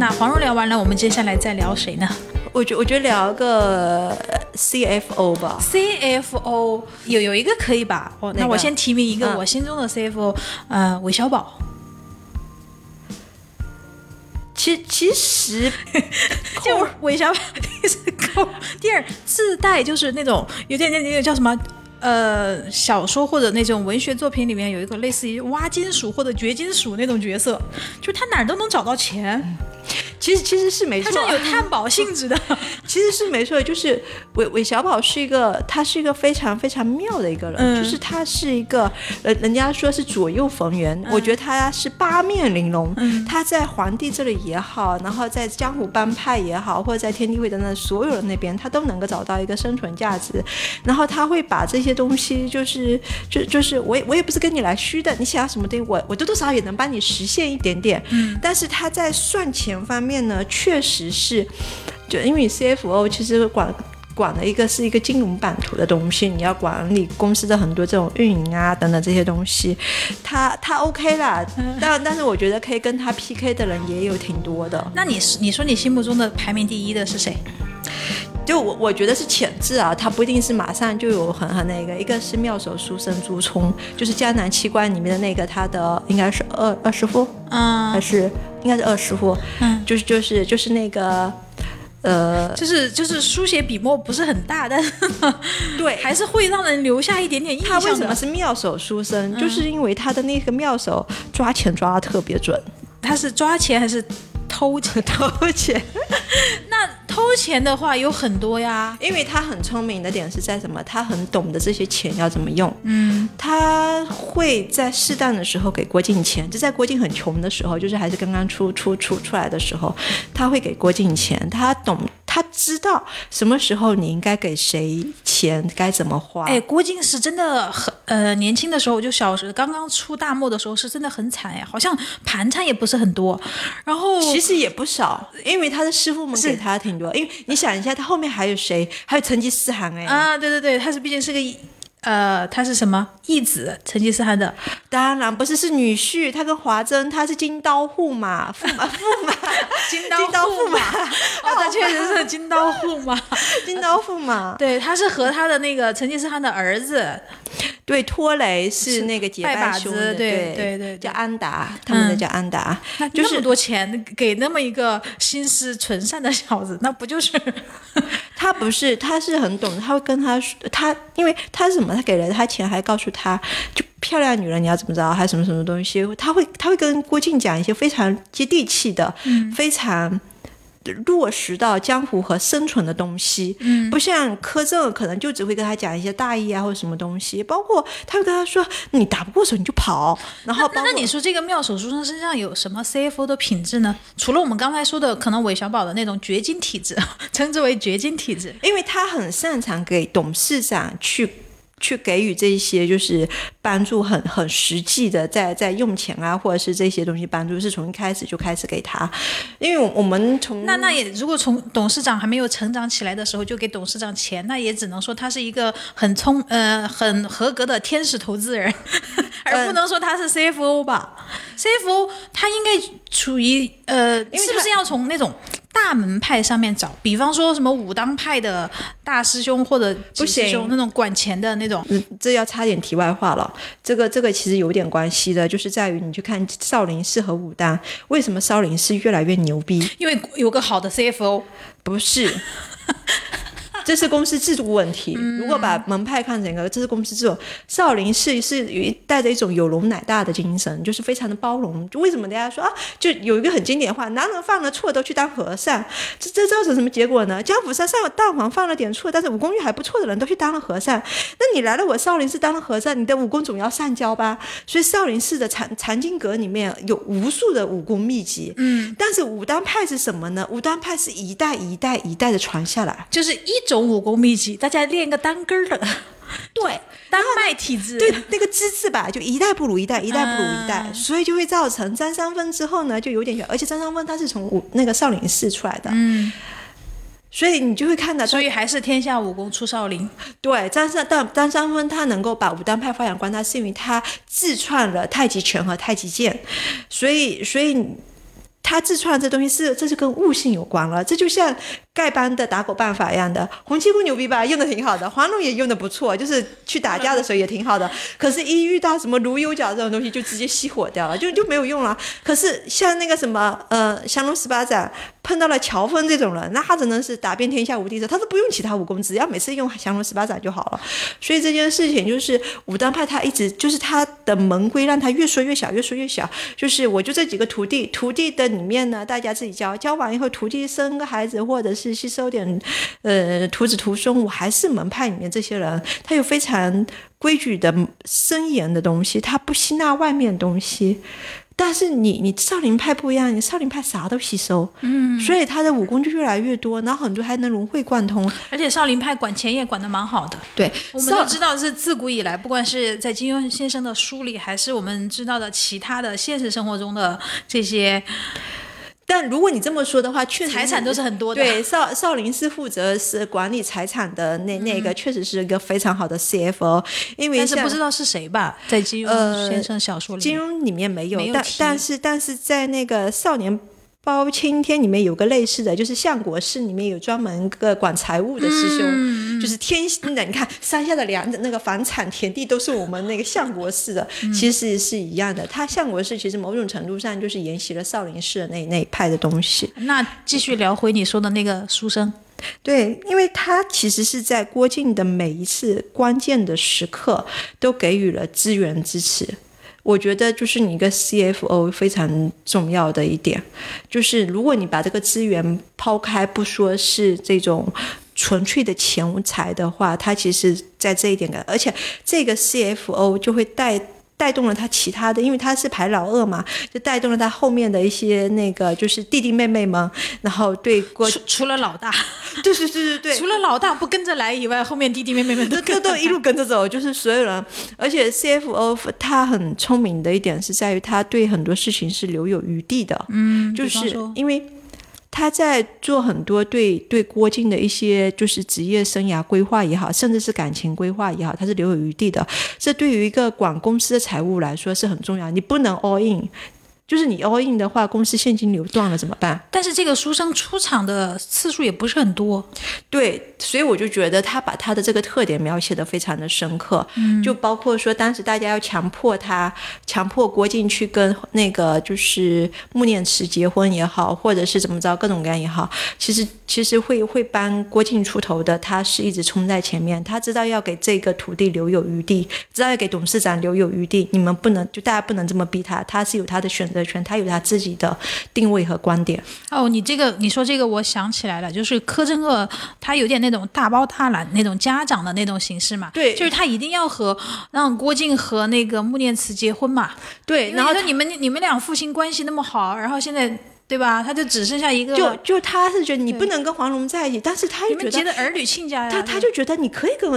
那黄蓉聊完了，我们接下来再聊谁呢我觉我觉得聊个呃 CFO 吧。？CFO 有有一个可以吧？哦，那我先提名一个嗯我心中的 CFO，呃，韦小宝。其其实 就韦小宝 第一第二自带就是那种有点那那个叫什么。呃，小说或者那种文学作品里面有一个类似于挖金属或者掘金属那种角色，就是他哪儿都能找到钱，其实其实是没错，他像有探宝性质的。其实是没错，就是韦韦小宝是一个，他是一个非常非常妙的一个人，嗯。就是他是一个，人人家说是左右逢源，我觉得他是八面玲珑，他在皇帝这里也好，然后在江湖帮派也好，或者在天地会等等所有人那边，他都能够找到一个生存价值，然后他会把这些东西，就是就就是我也我也不是跟你来虚的，你想要什么东西，我我多多少少也能帮你实现一点点，嗯，但是他在算钱方面呢，确实是。就因为 CFO 其实管管的一个是一个金融版图的东西，你要管理公司的很多这种运营啊等等这些东西，他他 OK 啦，但但是我觉得可以跟他 PK 的人也有挺多的。那你是你说你心目中的排名第一的是谁？就我我觉得是潜质啊，他不一定是马上就有很很那个，一个是妙手书生朱聪，就是江南七怪里面的那个他的应该是二二师傅，嗯还是应该是二师傅，嗯，就是就是就是那个呃就是就是书写笔墨不是很大，但是 对还是会让人留下一点点印象他。为什么是妙手书生？就是因为他的那个妙手抓钱抓的特别准，他是抓钱还是偷钱？偷钱。那偷钱的话有很多呀。因为他很聪明的点是在什么？他很懂得这些钱要怎么用。嗯，他会在适当的时候给郭靖钱，就在郭靖很穷的时候，就是还是刚刚出出出出来的时候，他会给郭靖钱。他懂，他知道什么时候你应该给谁钱，该怎么花。哎，郭靖是真的很呃年轻的时候，就小时候刚刚出大漠的时候是真的很惨哎，好像盘缠也不是很多，然后其实也不少，因为他的师傅们给他挺多。因为你想一下，他后面还有谁？还有成吉思汗哎，啊，对对对，他是毕竟是个呃，他是什么？义子，成吉思汗的，当然不是是女婿，他跟华筝他是金刀驸马，驸马 驸马，金金刀驸马，哦，他确实是金刀驸马。金刀驸马。对，他是和他的那个成吉思汗的儿子，对，托雷是那个结拜兄弟，对对对对。叫安达，他们的叫安达，就是那么多钱给那么一个心思纯善的小子，那不就是？他不是，他是很懂，他会跟他说，他因为他是什么？他给了他钱，还告诉他，就漂亮女人你要怎么着，还什么什么东西，他会他会跟郭靖讲一些非常接地气的，非常。落实到江湖和生存的东西，嗯，不像柯震可能就只会跟他讲一些大义啊或者什么东西，包括他会跟他说你打不过手你就跑，然后那那你说这个妙手书生身上有什么 CFO 的品质呢？除了我们刚才说的可能韦小宝的那种掘金体质，称之为掘金体质，因为他很擅长给董事长去去给予这些就是帮助很很实际的在在用钱啊，或者是这些东西帮助，是从一开始就开始给他，因为我我们从那那也如果从董事长还没有成长起来的时候就给董事长钱，那也只能说他是一个很聪呃很合格的天使投资人，而不能说他是 CFO 吧、CFO 他应该处于呃，是不是要从那种大门派上面找？比方说什么武当派的大师兄或者师兄那种管钱的那种。嗯，这要差点题外话了。这个这个其实有点关系的，就是在于你去看少林寺和武当，为什么少林寺越来越牛逼？因为有个好的 CFO，不是，这是公司制度问题。如果把门派看成一个，这是公司制度。少林寺是有一带着一种有容乃大的精神，就是非常的包容。就为什么大家说啊，就有一个很经典的话，男人犯了错都去当和尚，这这造成什么结果呢？江湖上上有大王犯了点错，但是武功又还不错的人都去当了和尚，那你来了我少林寺当了和尚，你的武功总要上交吧？所以少林寺的藏藏经阁里面有无数的武功秘籍。嗯，但是武当派是什么呢？武当派是一代一代一代的传下来。就是一种武功秘籍，大家练个单根儿的，对，丹麦体质。对，那个资质吧，就一代不如一代，一代不如一代，所以就会造成张三丰之后呢，就有点远，而且张三丰他是从武那个少林寺出来的，嗯，所以你就会看到，所以还是天下武功出少林。对张三，但张三丰他能够把武当派发扬光大，是因为他自创了太极拳和太极剑，所以所以。他自创这东西是，这是跟悟性有关了。这就像丐帮的打狗办法一样的，洪七公牛逼吧，用的挺好的，黄龙也用的不错，就是去打架的时候也挺好的。可是，一遇到什么卢油角这种东西，就直接熄火掉了，就就没有用了。可是像那个什么，呃，降龙十八掌碰到了乔峰这种人，那他真的是打遍天下无敌手，他都不用其他武功，只要每次用降龙十八掌就好了。所以这件事情就是武当派他一直就是他的门规让他越说越小，越说越小。就是我就这几个徒弟，徒弟的里面呢，大家自己教，教完以后徒弟生个孩子，或者是吸收点呃徒子徒孙，我还是门派里面这些人，他有非常规矩的森严的东西，他不吸纳外面东西。但是你你少林派不一样，你少林派啥都吸收，嗯，所以他的武功就越来越多，然后很多还能融会贯通。而且少林派管钱也管得蛮好的，对，我们都知道是自古以来，不管是在金庸先生的书里，还是我们知道的其他的现实生活中的这些。但如果你这么说的话，确实财产都是很多的。对，少少林是负责是管理财产的那那个，确实是一个非常好的 CFO。因为但是不知道是谁吧，在金庸先生小说里，金庸里面没有，但但是但是在那个少年。包青天里面有个类似的，就是相国寺里面有专门个管财务的师兄，就是天的。你看山下的粮那个房产田地都是我们那个相国寺的，其实是一样的。他相国寺其实某种程度上就是沿袭了少林寺的那那一派的东西。那继续聊回你说的那个书生，对，因为他其实是在郭靖的每一次关键的时刻都给予了支援支持。我觉得就是你一个 CFO 非常重要的一点，就是如果你把这个资源抛开，不说是这种纯粹的钱财的话，它其实在这一点的，而且这个 CFO 就会带。带动了他其他的，因为他是排老二嘛，就带动了他后面的一些那个就是弟弟妹妹们，然后对除除了老大，对对对对对，除了老大不跟着来以外，后面弟弟妹妹们都都都一路跟着走，就是所有人。而且 CFO 他很聪明的一点是在于他对很多事情是留有余地的，嗯，就是因为。他在做很多对对郭靖的一些就是职业生涯规划也好，甚至是感情规划也好，他是留有余地的。这对于一个管公司的财务来说是很重要，你不能 all in。就是你 all in 的话，公司现金流断了怎么办？但是这个书生出场的次数也不是很多，对，所以我就觉得他把他的这个特点描写的非常的深刻，嗯，就包括说当时大家要强迫他，强迫郭靖去跟那个就是穆念慈结婚也好，或者是怎么着各种各样也好，其实其实会会帮郭靖出头的，他是一直冲在前面，他知道要给这个徒弟留有余地，知道要给董事长留有余地，你们不能就大家不能这么逼他，他是有他的选择。权，他有他自己的定位和观点。哦，你这个你说这个，我想起来了，就是柯震恶，他有点那种大包大揽那种家长的那种形式嘛。对，就是他一定要和让郭靖和那个穆念慈结婚嘛。对，然后你们你们俩父亲关系那么好，然后现在。对吧？他就只剩下一个，就就他是觉得你不能跟黄蓉在一起，但是他又觉得儿女亲家呀，他他就觉得你可以跟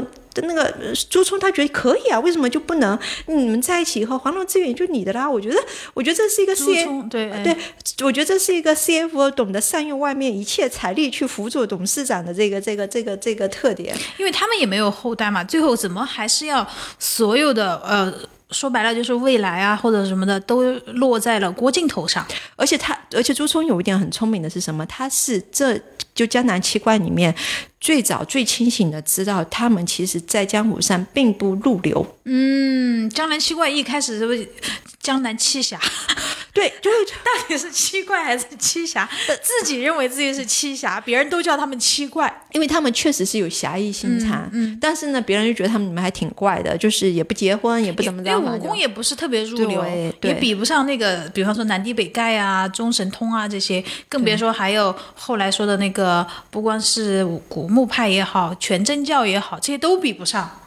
那个朱冲，他觉得可以啊，为什么就不能？你们在一起以后，黄蓉资源就你的啦。我觉得，我觉得这是一个 C F，对对，我觉得这是一个 CFO 懂得善用外面一切财力去辅佐董事长的这个这个这个这个特点。因为他们也没有后代嘛，最后怎么还是要所有的呃。说白了就是未来啊，或者什么的都落在了郭靖头上。而且他，而且朱聪有一点很聪明的是什么？他是这就江南七怪里面最早最清醒的知道，他们其实在江湖上并不入流。嗯，江南七怪一开始是不是江南七侠？对，就是到底是七怪还是七侠？自己认为自己是七侠，别人都叫他们七怪，因为他们确实是有侠义心肠。嗯，但是呢，别人就觉得他们你们还挺怪的，就是也不结婚，也不怎么着，因为武功也不是特别入流，也比不上那个，比方说南帝北丐啊、中神通啊这些，更别说还有后来说的那个，不光是古墓派也好，全真教也好，这些都比不上。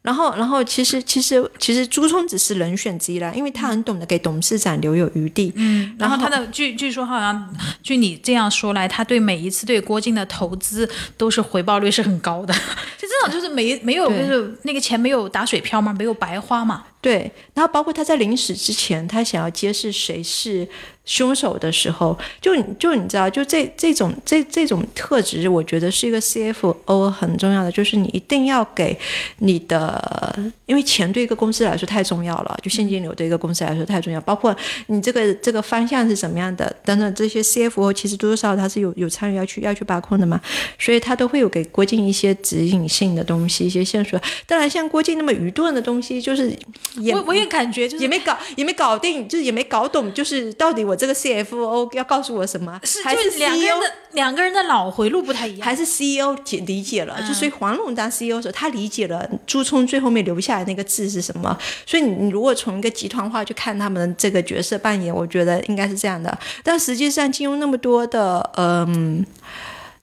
然后，然后其实，其实，其实朱聪只是人选之一啦，因为他很懂得给董事长留有余地。嗯，然后他的据据说好像，据你这样说来，他对每一次对郭靖的投资都是回报率是很高的。就这种就是没没有就是那个钱没有打水漂嘛，没有白花嘛。对，然后包括他在临死之前，他想要揭示谁是凶手的时候，就就你知道，就这这种这这种特质，我觉得是一个 CFO 很重要的，就是你一定要给你的。呃，因为钱对一个公司来说太重要了，就现金流对一个公司来说太重要，包括你这个这个方向是什么样的等等，这些 CFO 其实多多少少他是有有参与要去要去把控的嘛，所以他都会有给郭靖一些指引性的东西，一些线索。当然，像郭靖那么愚钝的东西，就是也我我也感觉就是也没搞也没搞定，就是也没搞懂，就是到底我这个 CFO 要告诉我什么，是还就是两个人的两个人的脑回路不太一样。还是 CEO 解理解了，就所嗯以黄龙当 CEO 的时候，他理解了朱最后面留下来那个字是什么。所以你如果从一个集团化去看他们这个角色扮演，我觉得应该是这样的。但实际上，金庸那么多的嗯。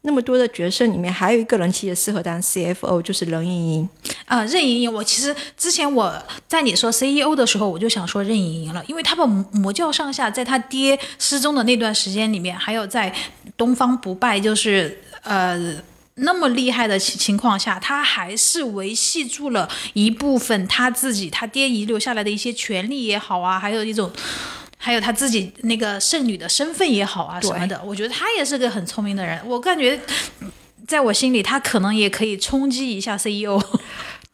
那么多的角色里面，还有一个人其实适合当 CFO，就是任盈盈。啊、任盈盈，我其实之前我在你说 CEO 的时候，我就想说任盈盈了，因为他把魔教上下在他爹失踪的那段时间里面，还有在东方不败就是呃。那么厉害的情情况下，他还是维系住了一部分他自己他爹遗留下来的一些权利也好啊，还有一种，还有他自己那个剩女的身份也好啊什么的。我觉得他也是个很聪明的人，我感觉在我心里，他可能也可以冲击一下 E CEO。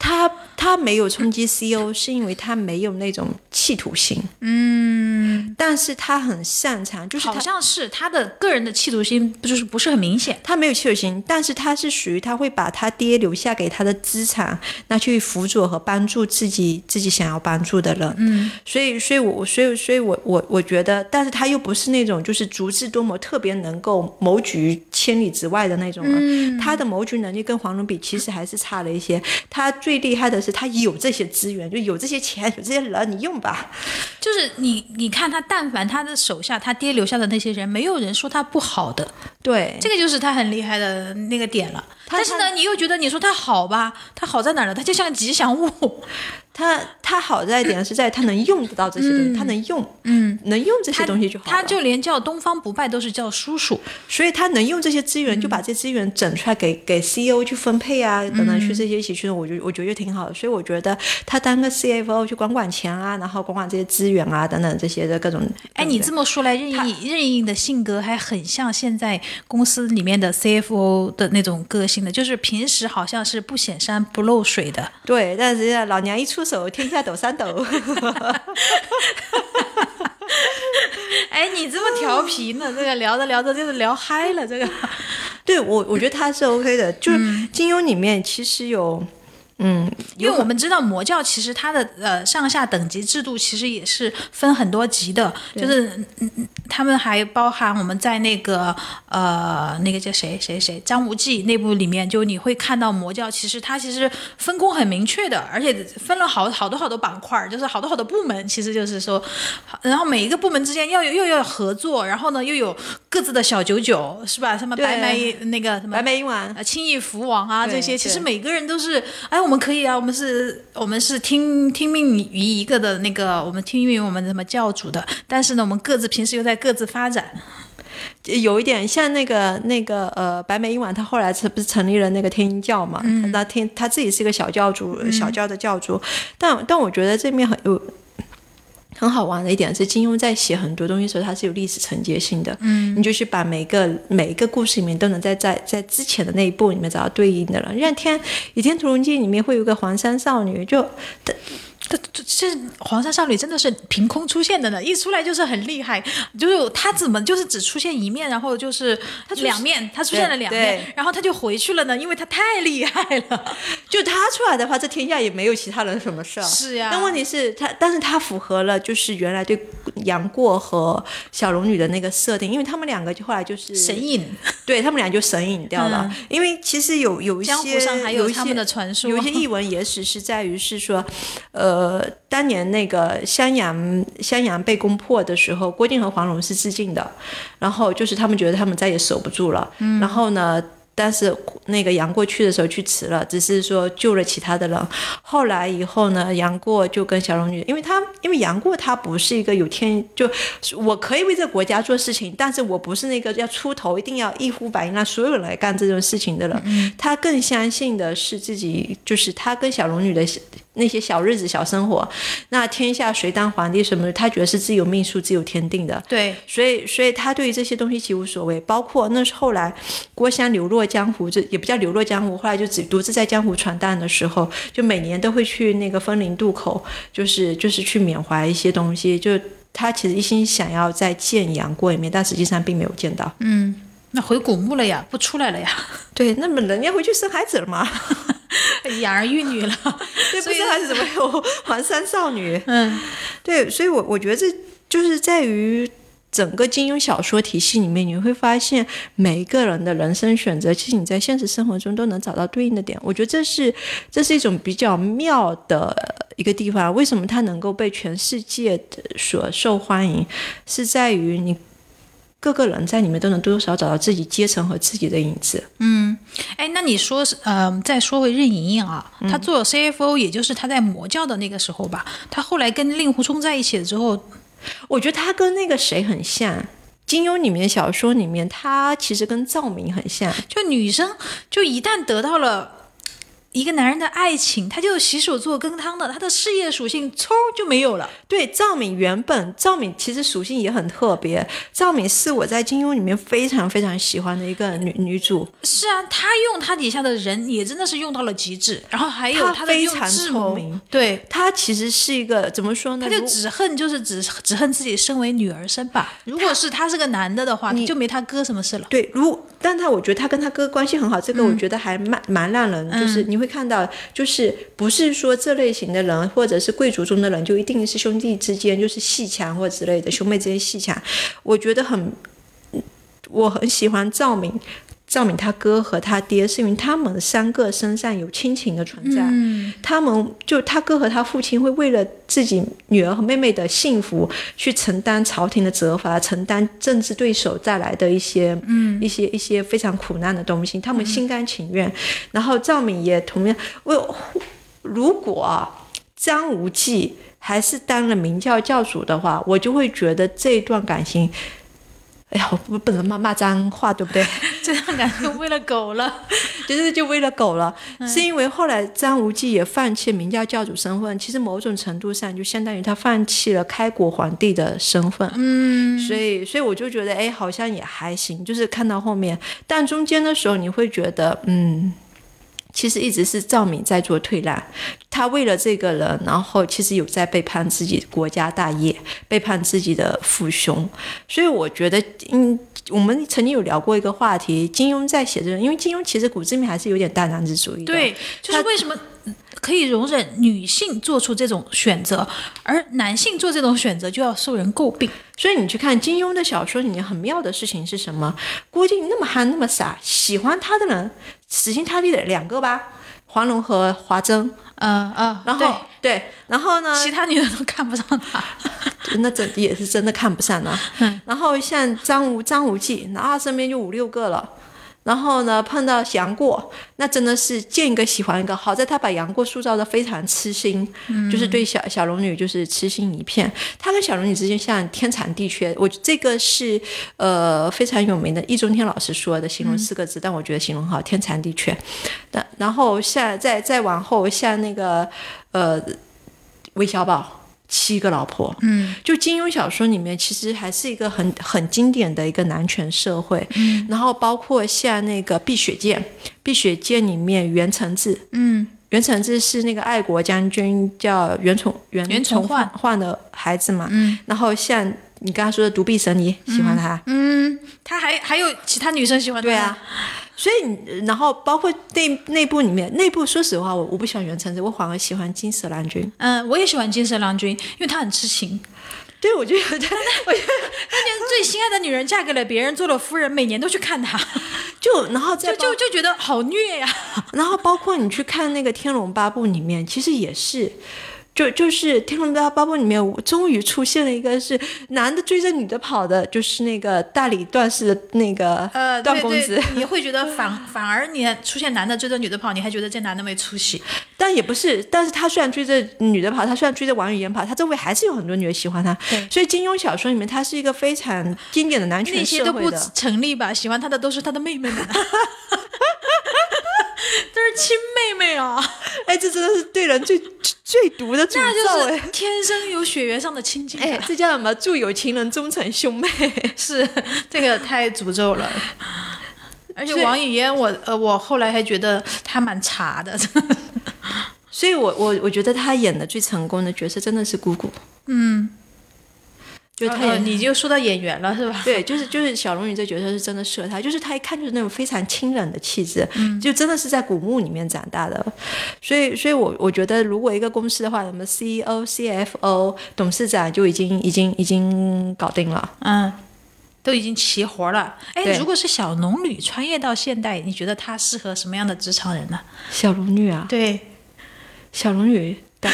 他他没有冲击 CEO，是因为他没有那种企图心。嗯，但是他很擅长，就是好像是他的个人的企图心，不就是不是很明显。他没有企图心，但是他是属于他会把他爹留下给他的资产那去辅佐和帮助自己自己想要帮助的人。嗯，所以所以我所以所以我我我觉得，但是他又不是那种就是足智多谋、特别能够谋局千里之外的那种人。嗯，他的谋局能力跟黄蓉比，其实还是差了一些。他最厉害的是他有这些资源，就有这些钱，有这些人，你用吧。就是你你看他，但凡他的手下他爹留下的那些人，没有人说他不好的，对，这个就是他很厉害的那个点了。但是呢，你又觉得你说他好吧，他好在哪儿呢？他就像吉祥物，他他好在一点是在他能用得到这些东西，他能用，嗯，能用这些东西就好了。他就连叫东方不败都是叫叔叔。所以他能用这些资源，就把这资源整出来给给 CEO 去分配啊，等等去这些一起去，我觉得我觉得就挺好的。所以我觉得他当个 CFO 去管管钱啊，然后管管这些资源啊等等这些的各种。哎，你这么说来，任意任盈盈的性格还很像现在公司里面的 CFO 的那种个性的，就是平时好像是不显山不漏水的。对，但是老娘一出手，天下抖三抖。哎，你这么调皮呢？这个聊着聊着就是聊嗨了，这个。对我，我觉得他是 OK 的。就是金庸里面其实有，嗯，因为我们知道魔教其实它的呃上下等级制度其实也是分很多级的，就是嗯嗯他们还包含我们在那个呃那个叫谁谁谁张无忌那部里面，就你会看到魔教其实它其实分工很明确的，而且分了好好多好多板块儿，就是好多好多部门，其实就是说，然后每一个部门之间要有又要合作，然后呢又有各自的小九九，是吧？什么白眉那个什么白眉鹰丸。啊，轻易福王啊，这些其实每个人都是，哎，我们可以啊，我们是，我们是听听命于一个的那个，我们听命于我们什么教主的，但是呢，我们各自平时又在各自发展。有一点像那个那个呃，白眉鹰王，他后来是不是成立了那个天鹰教嘛？那天他自己是一个小教主，小教的教主。但但我觉得这面很有很好玩的一点是，金庸在写很多东西的时候，他是有历史承接性的。嗯，你就去把每个每一个故事里面都能在在在之前的那一部里面找到对应的了。像天《倚天屠龙记》里面会有个黄山少女，就这黄山少女真的是凭空出现的呢，一出来就是很厉害，就是她怎么就是只出现一面，然后就是她两面，她出现了两面，然后她就回去了呢，因为她太厉害了。就她出来的话，这天下也没有其他人什么事儿。是呀但问题是她，但是她符合了就是原来对杨过和小龙女的那个设定，因为他们两个就后来就是神隐，对他们俩就神隐掉了。因为其实有有一些江湖上还有一些有他们的传说有一些译 文野史是在于是说，呃，当年那个襄阳襄阳被攻破的时候，郭靖和黄蓉是自尽的，然后就是他们觉得他们再也守不住了，然后呢。但是那个杨过去的时候去迟了，只是说救了其他的人。后来以后呢，杨过就跟小龙女，因为他因为杨过他不是一个有天就我可以为这个国家做事情，但是我不是那个要出头一定要一呼百应让所有人来干这种事情的人。他更相信的是自己，就是他跟小龙女的那些小日子、小生活，那天下谁当皇帝什么的，他觉得是自有命数、自有天定的。对，所以，所以他对于这些东西其无所谓。包括那是后来郭襄流落江湖，这也不叫流落江湖，后来就只独自在江湖闯荡的时候，就每年都会去那个枫林渡口，就是就是去缅怀一些东西。就他其实一心想要在建阳过一面，但实际上并没有见到。嗯，那回古墓了呀，不出来了呀，对，那么人家回去生孩子了嘛？养儿育女了。对，不生孩子怎么有黄山少女？嗯，对，所以我我觉得这就是在于整个金庸小说体系里面，你会发现每一个人的人生选择，其实你在现实生活中都能找到对应的点。我觉得这是这是一种比较妙的一个地方。为什么它能够被全世界的所受欢迎，是在于你各个人在里面都能多多少少找到自己阶层和自己的影子。嗯哎，那你说是，呃，再说回任盈盈啊，她做 CFO，也就是她在魔教的那个时候吧，她后来跟令狐冲在一起了之后，我觉得她跟那个谁很像。金庸里面小说里面，她其实跟赵敏很像。就女生就一旦得到了一个男人的爱情，他就洗手做羹汤的，他的事业属性嗖就没有了。对，赵敏原本赵敏其实属性也很特别。赵敏是我在金庸里面非常非常喜欢的一个女女主，是啊，她用她底下的人也真的是用到了极致，然后还有她她的用非常聪明，对。她其实是一个怎么说呢？她就只恨就是只只恨自己身为女儿身吧。如果是她是个男的的话，就没他哥什么事了。对，如但他我觉得他跟他哥关系很好，这个我觉得还蛮、蛮让人，就是你会看到，就是不是说这类型的人或者是贵族中的人就一定是兄弟之间就是戏强或之类的，兄妹之间戏强，我觉得很，我很喜欢赵敏。赵敏他哥和他爹是因为他们三个身上有亲情的存在，他们就他哥和他父亲会为了自己女儿和妹妹的幸福去承担朝廷的责罚，承担政治对手带来的一些嗯一些一些非常苦难的东西，他们心甘情愿。然后赵敏也同样为如果啊张无忌还是当了明教教主的话，我就会觉得这一段感情。哎呀，我不不能骂骂脏话，对不对？这样感觉为了狗了。就是就为了狗了，是因为后来张无忌也放弃明教教主身份，其实某种程度上就相当于他放弃了开国皇帝的身份。嗯，所以所以我就觉得，哎，好像也还行。就是看到后面，但中间的时候你会觉得，嗯。其实一直是赵敏在做退让，他为了这个人，然后其实有在背叛自己国家大业，背叛自己的父兄，所以我觉得，嗯，我们曾经有聊过一个话题，金庸在写这个，因为金庸其实骨子里面还是有点大男子主义的，对，就是为什么可以容忍女性做出这种选择，而男性做这种选择就要受人诟病。所以你去看金庸的小说里面很妙的事情是什么？郭靖那么憨那么傻，喜欢他的人死心塌地的两个吧，黄蓉和华筝。嗯嗯，然后对，然后呢，其他女的都看不上他，那真也是真的看不上了。然后像张无张无忌，然后身边就五六个了。然后呢，碰到杨过，那真的是见一个喜欢一个。好在他把杨过塑造的非常痴心，就是对小小龙女就是痴心一片。他跟小龙女之间像天长地缺，我这个是呃非常有名的易中天老师说的形容四个字，但我觉得形容好天长地缺。但然后像再再往后像那个呃韦小宝。七个老婆，嗯，就金庸小说里面，其实还是一个很很经典的一个男权社会，嗯，然后包括像那个《碧血剑》，《碧血剑》里面袁承志，嗯，袁承志是那个爱国将军，叫袁崇袁袁崇焕。焕的孩子嘛，嗯，然后像你刚刚说的独臂神尼，喜欢他，嗯，他还还有其他女生喜欢他，对啊。所以你，然后包括内内部里面，内部说实话，我我不喜欢袁承志，我反而喜欢金蛇郎君。嗯，我也喜欢金蛇郎君，因为他很痴情。对，我就觉得，我觉得，他连最心爱的女人嫁给了别人，做了夫人，每年都去看他，就然后再就就就觉得好虐呀。然后包括你去看那个《天龙八部》里面，其实也是。就就是《天龙八八部》里面，终于出现了一个是男的追着女的跑的，就是那个大理段氏的那个呃段公子。你会觉得反反而你出现男的追着女的跑，你还觉得这男的没出息？但也不是，但是他虽然追着女的跑，他虽然追着王语嫣跑，他周围还是有很多女的喜欢他。所以金庸小说里面，他是一个非常经典的男权社会的。那些都不成立吧？喜欢他的都是他的妹妹们。都是是亲妹妹啊！哎，这真的是对人最最毒的诅咒哎！是天生有血缘上的亲近哎感，，这叫什么？祝有情人终成兄妹。是这个太诅咒了。而且王语嫣，我呃，我后来还觉得她蛮茶的，所以我我我觉得她演的最成功的角色真的是姑姑。嗯，就他你就说到演员了是吧？对，就是就是小龙女这角色是真的适合她，就是她一看就是那种非常清冷的气质，就真的是在古墓里面长大的。所以，所以我我觉得，如果一个公司的话，什么 CEO、CFO、董事长就已经已经已经搞定了。嗯，都已经齐活了。哎，如果是小龙女穿越到现代，你觉得她适合什么样的职场人呢？小龙女啊，对，小龙女当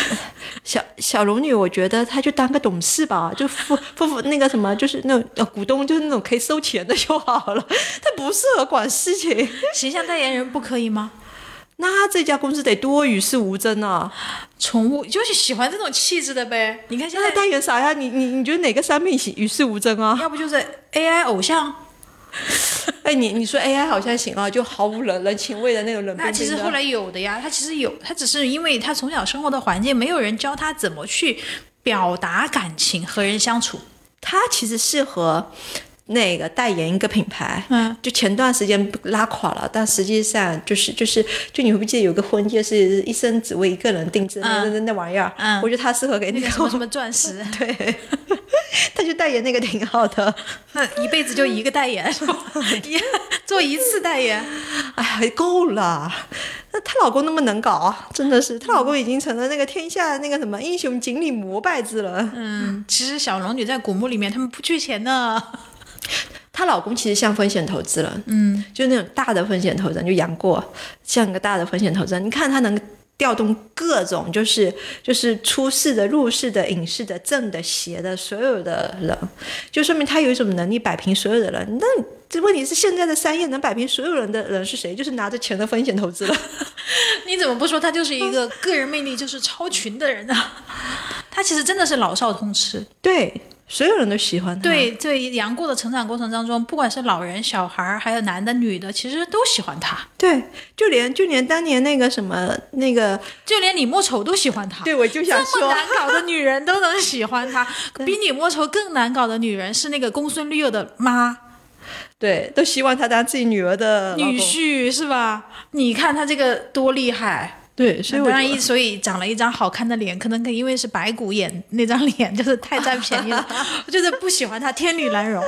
小小龙女，我觉得她就当个董事吧，就付付付那个什么，就是那种呃股东，就是那种可以收钱的就好了。她不适合管事情，形象代言人不可以吗？那这家公司得多与世无争啊！宠物就是喜欢这种气质的呗。你看现在，代言啥呀？你你你觉得哪个商品与与世无争啊？要不就是 AI 偶像，哎，你你说 AI 好像行啊，就毫无人人情味的那种冷冰冰。那其实后来有的呀，他其实有，他只是因为他从小生活的环境，没有人教他怎么去表达感情和人相处。他其实适合那个代言一个品牌，嗯，就前段时间拉垮了，但实际上就是就是就你会不记得有个婚戒是一生只为一个人定制的那那那玩意儿？嗯我觉得他适合给那个那个什么什么钻石，对，他就代言那个挺好的。那一辈子就一个代言，做一次代言。哎呀，够了！那她老公那么能搞啊，真的是，她老公已经成了那个天下那个什么英雄锦鲤膜拜之了。嗯，其实小龙女在古墓里面，他们不缺钱的。她老公其实像风险投资人，嗯，就是那种大的风险投资人，就杨过像个大的风险投资人。你看他能调动各种，就是就是出世的、入世的、隐世的、正的、邪的，所有的人，就说明他有一种能力摆平所有的人。那这问题是现在的商业能摆平所有人的人是谁？就是拿着钱的风险投资人。你怎么不说他就是一个个人魅力就是超群的人呢？他其实真的是老少通吃。对，所有人都喜欢他。对，对杨过的成长过程当中，不管是老人、小孩儿，还有男的、女的，其实都喜欢他，对，就连就连当年那个什么那个，就连李莫愁都喜欢他。对我就想说，这么难搞的女人都能喜欢他，比李莫愁更难搞的女人是那个公孙绿萼的妈对，都希望他当自己女儿的女。婿是吧？你看他这个多厉害！对，所以我就当然一所以长了一张好看的脸，可能因为是白骨演那张脸，就是太占便宜了。我就是不喜欢他天女难容，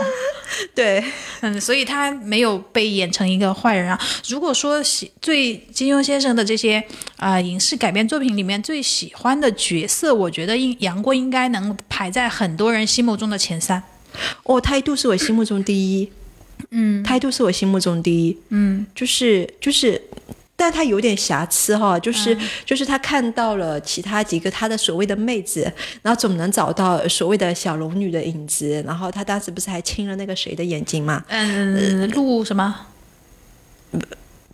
对嗯，所以他没有被演成一个坏人啊。如果说喜最金庸先生的这些啊、呃影视改编作品里面最喜欢的角色，我觉得应杨过应该能排在很多人心目中的前三。哦，他一度是我心目中第一，嗯，他一度是我心目中第一，嗯，就是就是。但他有点瑕疵哈，就是、就是他看到了其他几个他的所谓的妹子，然后总能找到所谓的小龙女的影子，然后他当时不是还亲了那个谁的眼睛嘛？嗯，陆什么？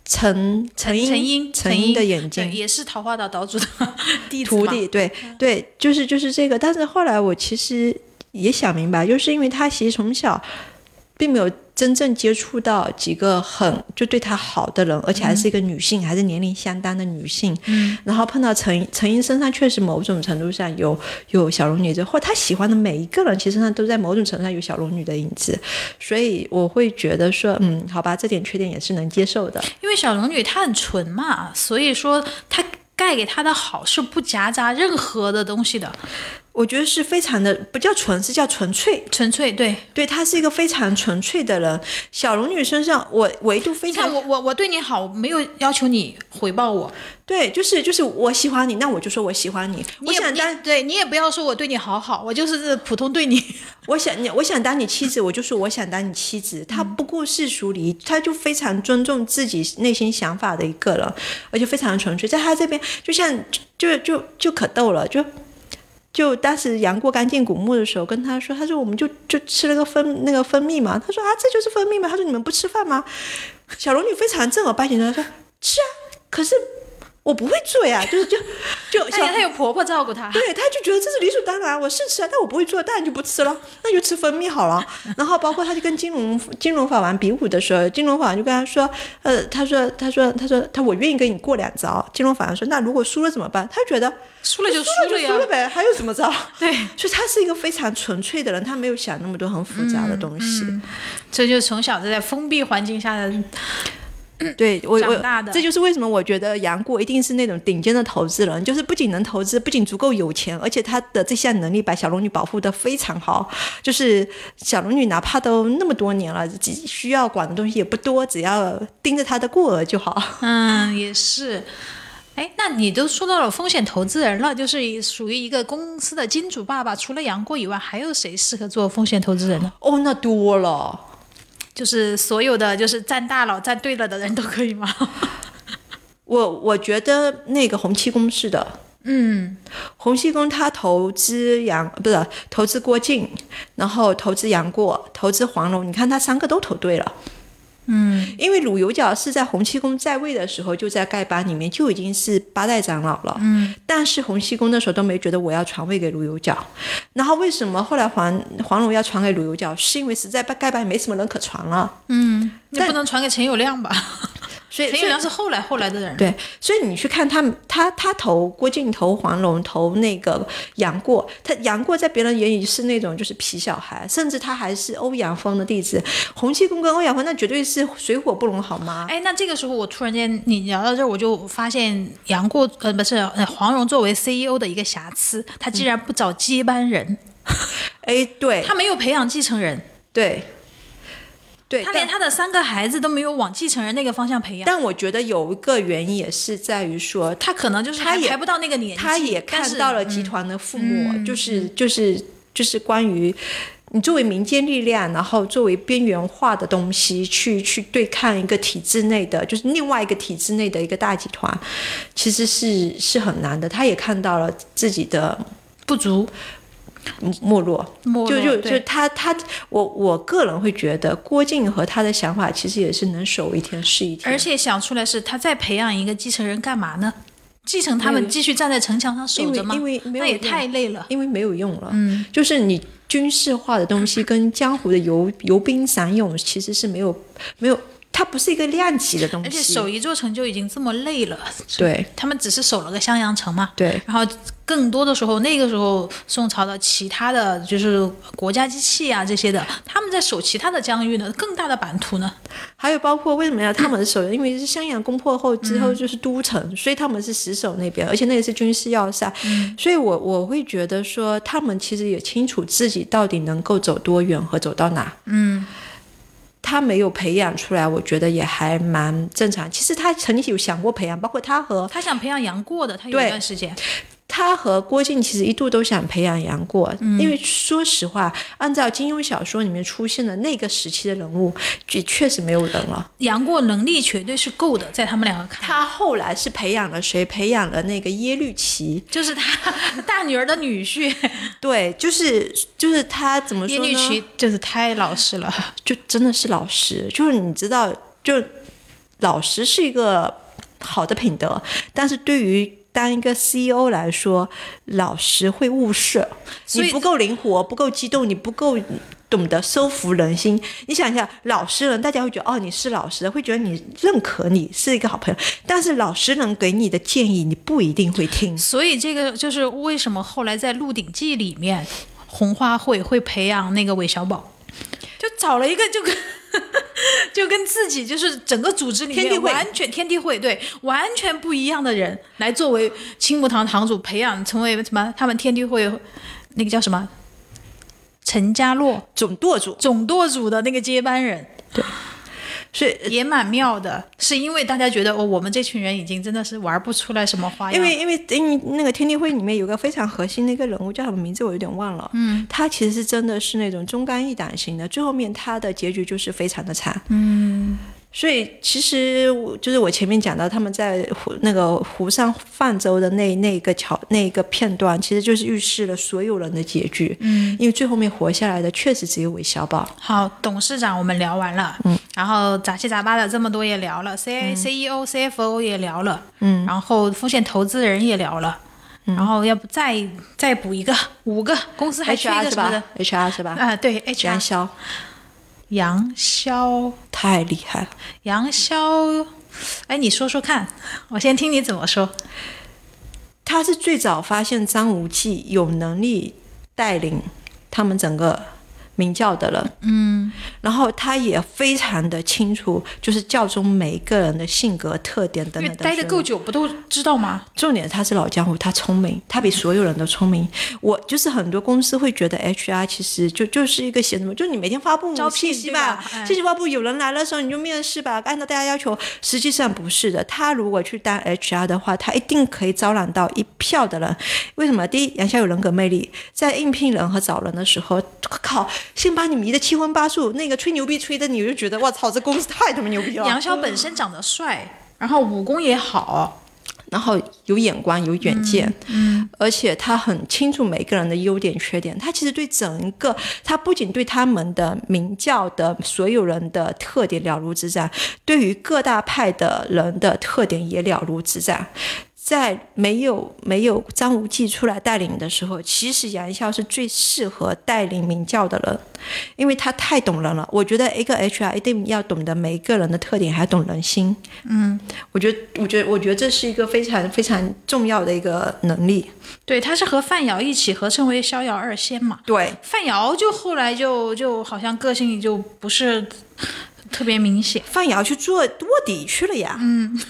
陈陈英陈英，陈英的眼睛，也是桃花岛岛主的 弟子嘛。徒弟，对对，就是就是这个。但是后来我其实也想明白，就是因为他其实从小并没有真正接触到几个很就对他好的人，而且还是一个女性，还是年龄相当的女性。嗯，然后碰到陈陈英身上确实某种程度上有有小龙女这，或他喜欢的每一个人，其实身上都在某种程度上有小龙女的影子，所以我会觉得说，嗯，好吧，这点缺点也是能接受的。因为小龙女她很纯嘛，所以说她盖给她的好是不夹杂任何的东西的，我觉得是非常的不叫纯，是叫纯粹。纯粹对。对她是一个非常纯粹的人。小龙女身上，我唯独非常你看我我我对你好，我没有要求你回报我，对，就是就是我喜欢你，那我就说我喜欢你。你我想当对你也不要说我对你好好，我就是普通对你。我想你，我想当你妻子，我就说我想当你妻子。他不顾世俗礼，他就非常尊重自己内心想法的一个人，而且非常纯粹。在他这边，就像就就就可逗了，就。就当时杨过刚进古墓的时候，跟他说，他说我们就就吃了个蜂那个蜂蜜嘛，他说啊这就是蜂蜜吗？他说你们不吃饭吗？小龙女非常正儿八经的说吃啊，可是我不会做呀，就是就就而且她有婆婆照顾她。对，他就觉得这是理所当然，我是吃啊，但我不会做，当然就不吃了，那就吃蜂蜜好了。然后包括他就跟金融金融法王比武的时候，金融法王就跟他说，呃，他说他说他说他我愿意跟你过两招。金融法王说，那如果输了怎么办？他觉得输了就输了就，输了呗，还有什么招？对，所以他是一个非常纯粹的人，他没有想那么多很复杂的东西。这就是从小就在封闭环境下的。对我我这就是为什么我觉得杨过一定是那种顶尖的投资人，就是不仅能投资，不仅足够有钱，而且他的这项能力把小龙女保护的非常好。就是小龙女哪怕都那么多年了，只需要管的东西也不多，只要盯着她的过儿就好。嗯，也是。哎，那你都说到了风险投资人了，就是属于一个公司的金主爸爸，除了杨过以外，还有谁适合做风险投资人呢？哦，那多了。就是所有的就是站大佬站对了的人都可以吗？我我觉得那个洪七公是的，嗯，洪七公他投资杨不是投资郭靖，然后投资杨过，投资黄蓉，你看他三个都投对了。嗯，因为鲁有角是在洪七公在位的时候就在丐帮里面就已经是八代长老了，嗯，但是洪七公那时候都没觉得我要传位给鲁有角，然后为什么后来黄黄蓉要传给鲁有角，是因为实在丐帮没什么人可传了，嗯，你不能传给陈友谅吧？所以陈友谅是后来后来的人，对，所以你去看他，他他投郭靖，投黄蓉，投那个杨过，他杨过在别人眼里是那种就是皮小孩，甚至他还是欧阳锋的弟子。洪七公跟欧阳锋那绝对是水火不容，好吗？哎，那这个时候我突然间你聊到这儿，我就发现杨过呃不是呃黄蓉作为 CEO 的一个瑕疵，他竟然不找接班人，哎，对，他没有培养继承人，对。对，他连他的三个孩子都没有往继承人那个方向培养。但我觉得有一个原因也是在于说，他可能就是他也还不到那个年纪，他也看到了集团的覆没，就是就是就是关于你作为民间力量，然后作为边缘化的东西去去对抗一个体制内的，就是另外一个体制内的一个大集团，其实是是很难的。他也看到了自己的不足。没落，就就就他他我我个人会觉得郭靖和他的想法其实也是能守一天是一天，而且想出来是他再培养一个继承人干嘛呢？继承他们继续站在城墙上守着吗？因为那也太累了，因为没有用了。嗯，就是你军事化的东西跟江湖的游游兵散勇其实是没有没有。它不是一个量级的东西，而且守一座城就已经这么累了。对，他们只是守了个襄阳城嘛。对，然后更多的时候，那个时候宋朝的其他的就是国家机器啊这些的，他们在守其他的疆域呢，更大的版图呢。还有包括为什么要他们守？因为是襄阳攻破后之后就是都城，所以他们是死守那边，而且那也是军事要塞。所以我我会觉得说，他们其实也清楚自己到底能够走多远和走到哪。嗯。他没有培养出来，我觉得也还蛮正常。其实他曾经有想过培养，包括他和他想培养杨过的，他有一段时间。他和郭靖其实一度都想培养杨过，因为说实话，按照金庸小说里面出现的那个时期的人物，也确实没有人了。杨过能力绝对是够的，在他们两个看。他后来是培养了谁？培养了那个耶律齐，就是他 大女儿的女婿。对，就是就是他怎么说呢？耶律齐就是太老实了，就真的是老实。就是你知道，就老实是一个好的品德，但是对于。当一个 CEO 来说，老实会误事，你不够灵活，不够激动，你不够懂得收服人心。你想一下，老实人大家会觉得哦，你是老实的，会觉得你认可你是一个好朋友。但是老实人给你的建议，你不一定会听。所以这个就是为什么后来在《鹿鼎记》里面，红花会会培养那个韦小宝，就找了一个就跟。就跟自己就是整个组织里面完全天地会对完全不一样的人来作为青木堂堂主培养成为什么？他们天地会那个叫什么？陈家洛总舵主，总舵主的那个接班人。对。所以也蛮妙的，是因为大家觉得哦，我们这群人已经真的是玩不出来什么花样。因为因为因为那个天地会里面有个非常核心的一个人物叫什么名字我有点忘了。嗯，他其实是真的是那种忠肝义胆型的，最后面他的结局就是非常的惨。嗯，所以其实我就是我前面讲到他们在湖那个湖上泛舟的那那个桥那一个片段，其实就是预示了所有人的结局。嗯，因为最后面活下来的确实只有韦小宝。好，董事长我们聊完了，嗯，然后杂七杂八的这么多也聊了，C A C E O C F O 也聊了，嗯，然后风险投资人也聊了。然后要不再再补一个五个公司还缺一个什么的？HR 是吧？啊，对，HR。杨潇，杨潇太厉害了。杨潇，哎，你说说看，我先听你怎么说。他是最早发现张无忌有能力带领他们整个。明教的人，嗯，然后他也非常的清楚，就是教中每一个人的性格特点等等。待的够久，不都知道吗？重点他是老江湖，他聪明，他比所有人都聪明。我就是很多公司会觉得 HR 其实就就是一个写什么，就你每天发布信息吧，信息发布有人来的时候你就面试吧，按照大家要求。实际上不是的，他如果去当 HR 的话，他一定可以招揽到一票的人。为什么？第一，杨潇有人格魅力，在应聘人和找人的时候，靠。先把你迷得七荤八素，那个吹牛逼吹的，你就觉得我操，这公司太他妈牛逼了。杨逍本身长得帅，然后武功也好，然后有眼光、有远见，嗯，而且他很清楚每个人的优点、缺点。他其实对整个，他不仅对他们的明教的所有人的特点了如指掌，对于各大派的人的特点也了如指掌。在没有没有张无忌出来带领的时候，其实杨笑是最适合带领明教的人，因为他太懂人了。我觉得一个 HR 一定要懂得每一个人的特点，还懂人心。嗯，我觉得，我觉得，我觉得这是一个非常非常重要的一个能力。对，他是和范瑶一起合称为逍遥二仙嘛。对，范瑶就后来就就好像个性就不是特别明显。范瑶去做卧底去了呀。嗯。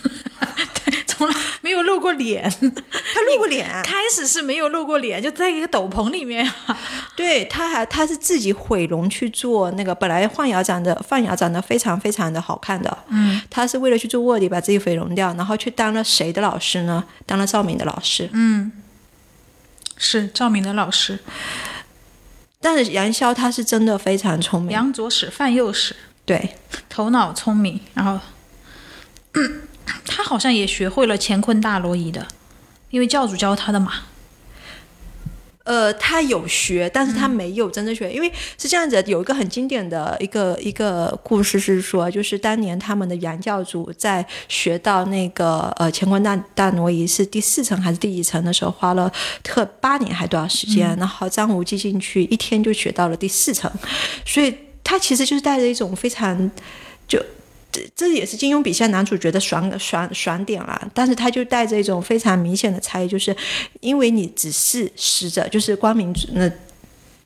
没有露过脸，他露过脸。开始是没有露过脸，就在一个斗篷里面。对，他还他是自己毁容去做那个，本来范瑶长得范瑶长得非常非常的好看的，嗯，他是为了去做卧底，把自己毁容掉，然后去当了谁的老师呢？当了赵敏的老师。嗯，是赵敏的老师。但是杨逍他是真的非常聪明，杨左使范右使，对，头脑聪明，然后。他好像也学会了乾坤大挪移的，因为教主教他的嘛。呃，他有学，但是他没有真正学，因为是这样子，有一个很经典的一个一个故事是说，就是当年他们的杨教主在学到那个呃乾坤大大挪移是第四层还是第几层的时候，花了特八年还多少时间，然后张无忌进去一天就学到了第四层，所以他其实就是带着一种非常就。这也是金庸笔下男主角的爽爽爽点了，但是他就带着一种非常明显的差异，就是因为你只是使者，就是光明那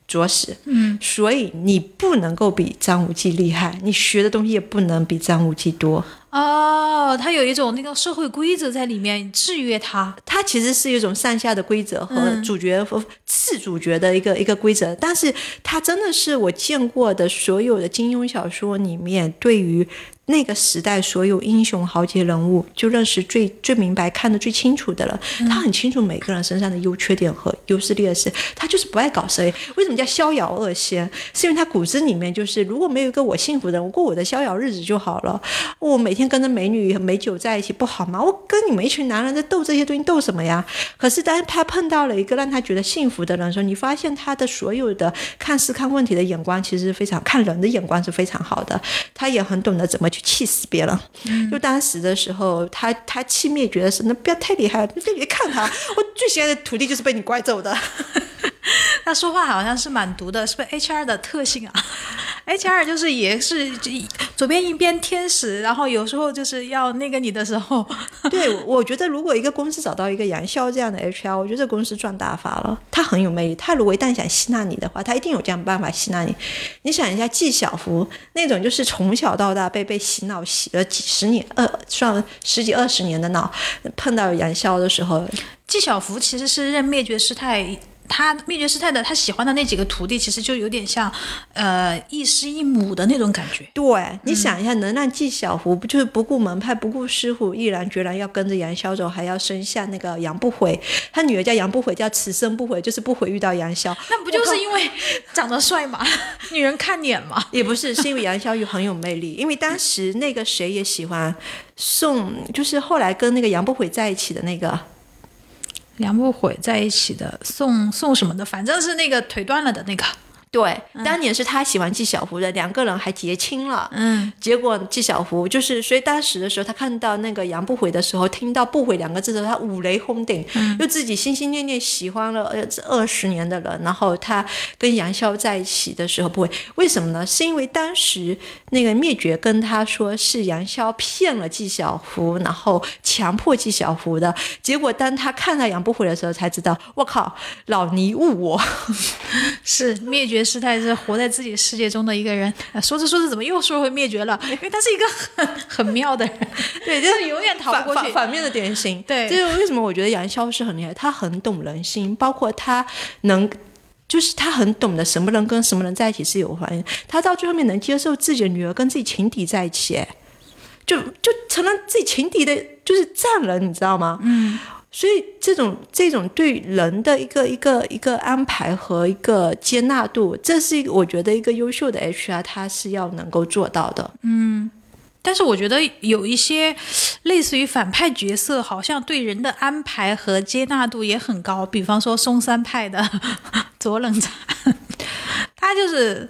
着实，嗯，所以你不能够比张无忌厉害，你学的东西也不能比张无忌多。哦，他有一种那个社会规则在里面制约他，他其实是一种上下的规则和主角和次主角的一个一个规则，但是他真的是我见过的所有的金庸小说里面对于。那个时代所有英雄豪杰人物，就认识最最明白、看得最清楚的了。他很清楚每个人身上的优缺点和优势劣势，他就是不爱搞事。为什么叫逍遥二仙？是因为他骨子里面就是，如果没有一个我幸福的人，我过我的逍遥日子就好了。我每天跟着美女美酒在一起不好吗？我跟你们一群男人在斗这些东西斗什么呀？可是当他碰到了一个让他觉得幸福的人的时候，你发现他的所有的看事看问题的眼光其实非常看人的眼光是非常好的。他也很懂得怎么去。气死别人！就当时的时候，他他气灭绝的时候，那不要太厉害，你别看他。我最喜爱的徒弟就是被你拐走的。他说话好像是蛮毒的，是不是 HR 的特性啊？HR 就是也是左边一边天使，然后有时候就是要那个你的时候。对，我觉得如果一个公司找到一个杨潇这样的 HR，我觉得这公司赚大发了。他很有魅力，他如果一旦想吸纳你的话，他一定有这样办法吸纳你。你想一下，纪晓芙那种就是从小到大被被洗脑洗了几十年，呃，算十几二十年的脑，碰到杨潇的时候，纪晓芙其实是任灭绝师太。他灭绝师太的他喜欢的那几个徒弟，其实就有点像呃一师一母的那种感觉。对，你想一下，能让纪晓芙不就是不顾门派、不顾师傅，毅然决然要跟着杨逍走，还要生下那个杨不悔，他女儿叫杨不悔，叫此生不悔，就是不悔遇到杨逍。那不就是因为长得帅吗？女人看脸嘛。也不是，是因为杨逍有很有魅力，因为当时那个谁也喜欢宋，就是后来跟那个杨不悔在一起的那个。梁不悔在一起的宋宋什么的，反正是那个腿断了的那个。对，当年是他喜欢纪晓芙的，两个人还结亲了。嗯，结果纪晓芙就是，所以当时的时候，他看到那个杨不悔的时候，听到“不悔”两个字的时候，他五雷轰顶，又自己心心念念喜欢了呃二十年的人，然后他跟杨逍在一起的时候不会，为什么呢？是因为当时那个灭绝跟他说是杨逍骗了纪晓芙，然后强迫纪晓芙的。结果当他看到杨不悔的时候，才知道，我靠，老尼误我，是灭绝。师太是活在自己世界中的一个人，说着说着怎么又说回灭绝了？因为他是一个很很妙的人，对，就是永远逃不过去。反面的典型，对，这是为什么？我觉得杨逍是很厉害，他很懂人心，包括他能，就是他很懂得什么人跟什么人在一起是有关系。他到最后面能接受自己的女儿跟自己情敌在一起，就就成了自己情敌的，就是战人，你知道吗？嗯。所以这种这种对人的一个一个一个安排和一个接纳度，这是我觉得一个优秀的 HR 他是要能够做到的。嗯，但是我觉得有一些类似于反派角色，好像对人的安排和接纳度也很高。比方说嵩山派的 左冷禅，他就是。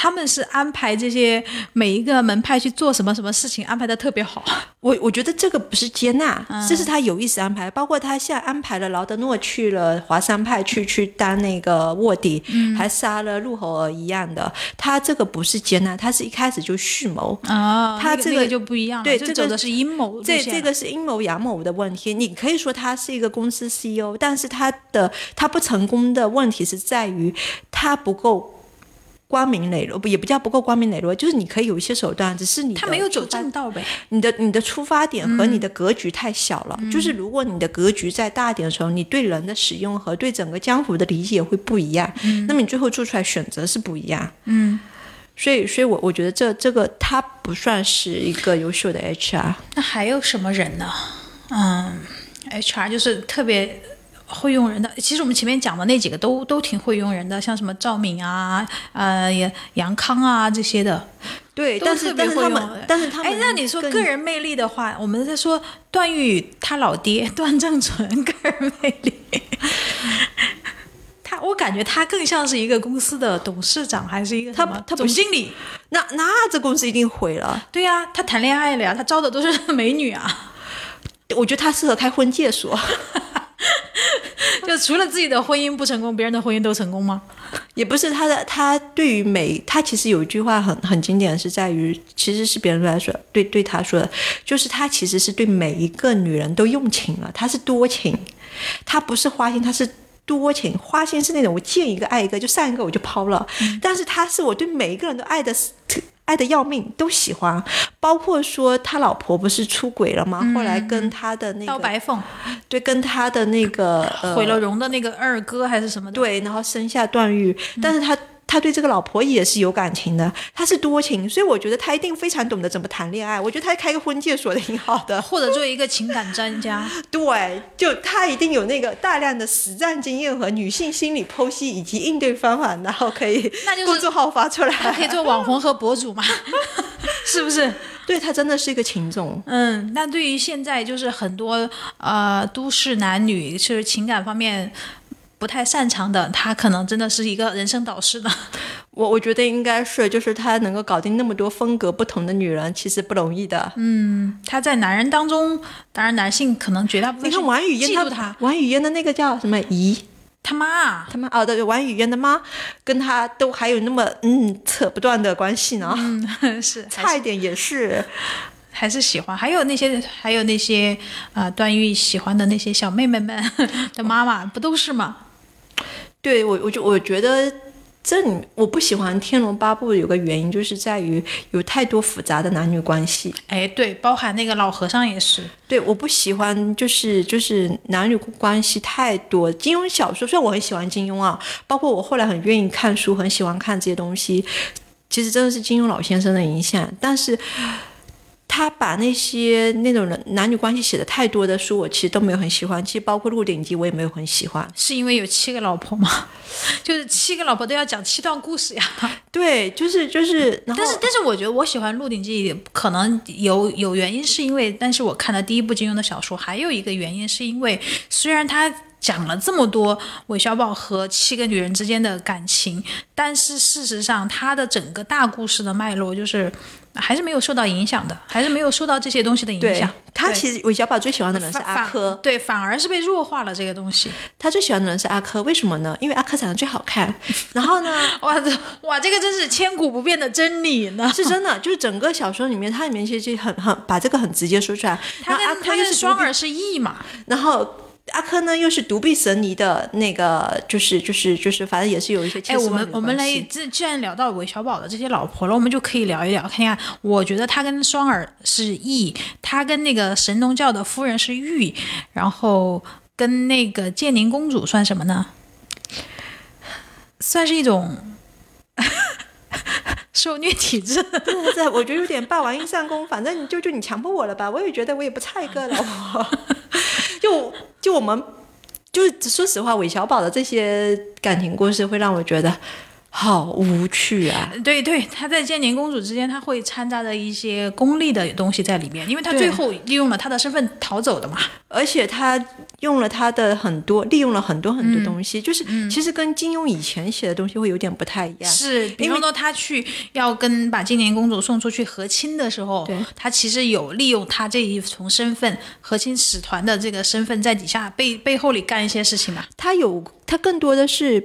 他们是安排这些每一个门派去做什么什么事情，安排的特别好。我我觉得这个不是接纳，这是他有意识安排。包括他现在安排了劳德诺去了华山派去去当那个卧底，还杀了陆侯儿一样的。他这个不是接纳，他是一开始就蓄谋啊。他这个就不一样，对，这个是阴谋。这这个是阴谋阳谋的问题。你可以说他是一个公司 CEO，但是他的他不成功的问题是在于他不够。光明磊落不也不叫不够光明磊落，就是你可以有一些手段，只是你他没有走正道呗。你的你的出发点和你的格局太小了，就是如果你的格局再大一点的时候，你对人的使用和对整个江湖的理解会不一样，那么你最后做出来选择是不一样。嗯，所以所以我我觉得这这个他不算是一个优秀的 HR。那还有什么人呢？嗯，HR 就是特别。会用人的，其实我们前面讲的那几个都都挺会用人的，像什么赵敏啊、呃杨杨康啊这些的，对，但是但是他们，但是他们，哎，那你说个人魅力的话，我们在说段誉他老爹 段正淳个人魅力，他我感觉他更像是一个公司的董事长，还是一个他他总经理？那那这公司一定毁了。对呀，他谈恋爱了呀，他招的都是美女啊。我觉得他适合开婚介所。就除了自己的婚姻不成功，别人的婚姻都成功吗？也不是他的，他对于美，他其实有一句话很很经典，是在于其实是别人来说对对他说的，就是他其实是对每一个女人都用情了，他是多情，他不是花心，他是多情。花心是那种我见一个爱一个，就上一个我就抛了，但是他是我对每一个人都爱的。爱的要命，都喜欢，包括说他老婆不是出轨了吗？后来跟他的那个刀白凤，对，跟他的那个毁了容的那个二哥还是什么的，对，然后生下段誉，但是他。他对这个老婆也是有感情的，他是多情，所以我觉得他一定非常懂得怎么谈恋爱。我觉得他开个婚介所的挺好的，或者做一个情感专家。对，就他一定有那个大量的实战经验和女性心理剖析以及应对方法，然后可以公众号发出来，可以做网红和博主嘛？是不是？对他真的是一个情种。嗯，那对于现在就是很多呃都市男女，就是情感方面。不太擅长的，他可能真的是一个人生导师的。我我觉得应该是，就是他能够搞定那么多风格不同的女人，其实不容易的。嗯，他在男人当中，当然男性可能绝大部分。你看王语嫣，他王语嫣的那个叫什么姨？他妈，他妈哦，对，王语嫣的妈跟他都还有那么嗯扯不断的关系呢。嗯，是 差一点也是，还是喜欢。还有那些，还有那些啊，段誉喜欢的那些小妹妹们 的妈妈，不都是吗？对我，我就我觉得这里我不喜欢《天龙八部》有个原因，就是在于有太多复杂的男女关系。哎，对，包含那个老和尚也是。对，我不喜欢就是就是男女关系太多。金庸小说虽然我很喜欢金庸啊，包括我后来很愿意看书，很喜欢看这些东西，其实真的是金庸老先生的影响，但是。他把那些那种人男女关系写的太多的书，我其实都没有很喜欢。其实包括《鹿鼎记》，我也没有很喜欢。是因为有七个老婆吗？就是七个老婆都要讲七段故事呀。对，就是就是。但是但是，我觉得我喜欢《鹿鼎记》，可能有有原因，是因为，但是我看的第一部金庸的小说，还有一个原因是因为，虽然他讲了这么多韦小宝和七个女人之间的感情，但是事实上，他的整个大故事的脉络就是。还是没有受到影响的，还是没有受到这些东西的影响。他其实韦小宝最喜欢的人是阿珂，对，反而是被弱化了这个东西。他最喜欢的人是阿珂，为什么呢？因为阿珂长得最好看。然后呢？哇，这哇，这个真是千古不变的真理呢。是真的，就是整个小说里面，它里面其实很很把这个很直接说出来。他跟他跟双儿是异嘛？然后。阿珂呢，又是独臂神尼的那个，就是就是就是，反正也是有一些。哎，我们我们来，这既然聊到韦小宝的这些老婆了，我们就可以聊一聊。看看，我觉得他跟双儿是义，他跟那个神农教的夫人是玉，然后跟那个建宁公主算什么呢？算是一种受虐体质。对对，我觉得有点霸王硬上弓。反正你就就你强迫我了吧？我也觉得我也不差一个老婆。就就我们，就是说实话，韦小宝的这些感情故事会让我觉得。好无趣啊！对对，他在建宁公主之间，他会掺杂着一些功利的东西在里面，因为他最后利用了他的身份逃走的嘛。而且他用了他的很多，利用了很多很多东西，就是其实跟金庸以前写的东西会有点不太一样。是，比方说他去要跟把建宁公主送出去和亲的时候，他其实有利用他这一重身份，和亲使团的这个身份，在底下背背后里干一些事情嘛。他有，他更多的是。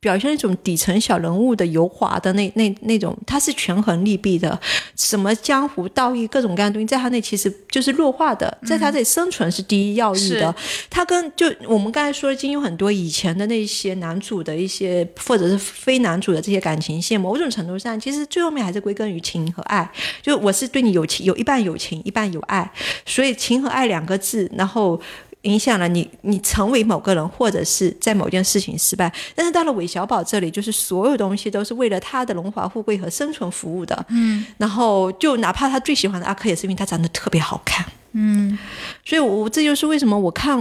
表现一种底层小人物的油滑的那那那种，他是权衡利弊的，什么江湖道义各种各样的东西，在他那其实就是弱化的，在他这里生存是第一要义的。他跟就我们刚才说的金庸很多以前的那些男主的一些或者是非男主的这些感情线，某种程度上其实最后面还是归根于情和爱。就我是对你有情，有一半有情，一半有爱，所以情和爱两个字，然后。影响了你，你成为某个人，或者是在某件事情失败。但是到了韦小宝这里，就是所有东西都是为了他的荣华富贵和生存服务的。嗯，然后就哪怕他最喜欢的阿珂，也是因为他长得特别好看。嗯，所以，我这就是为什么我看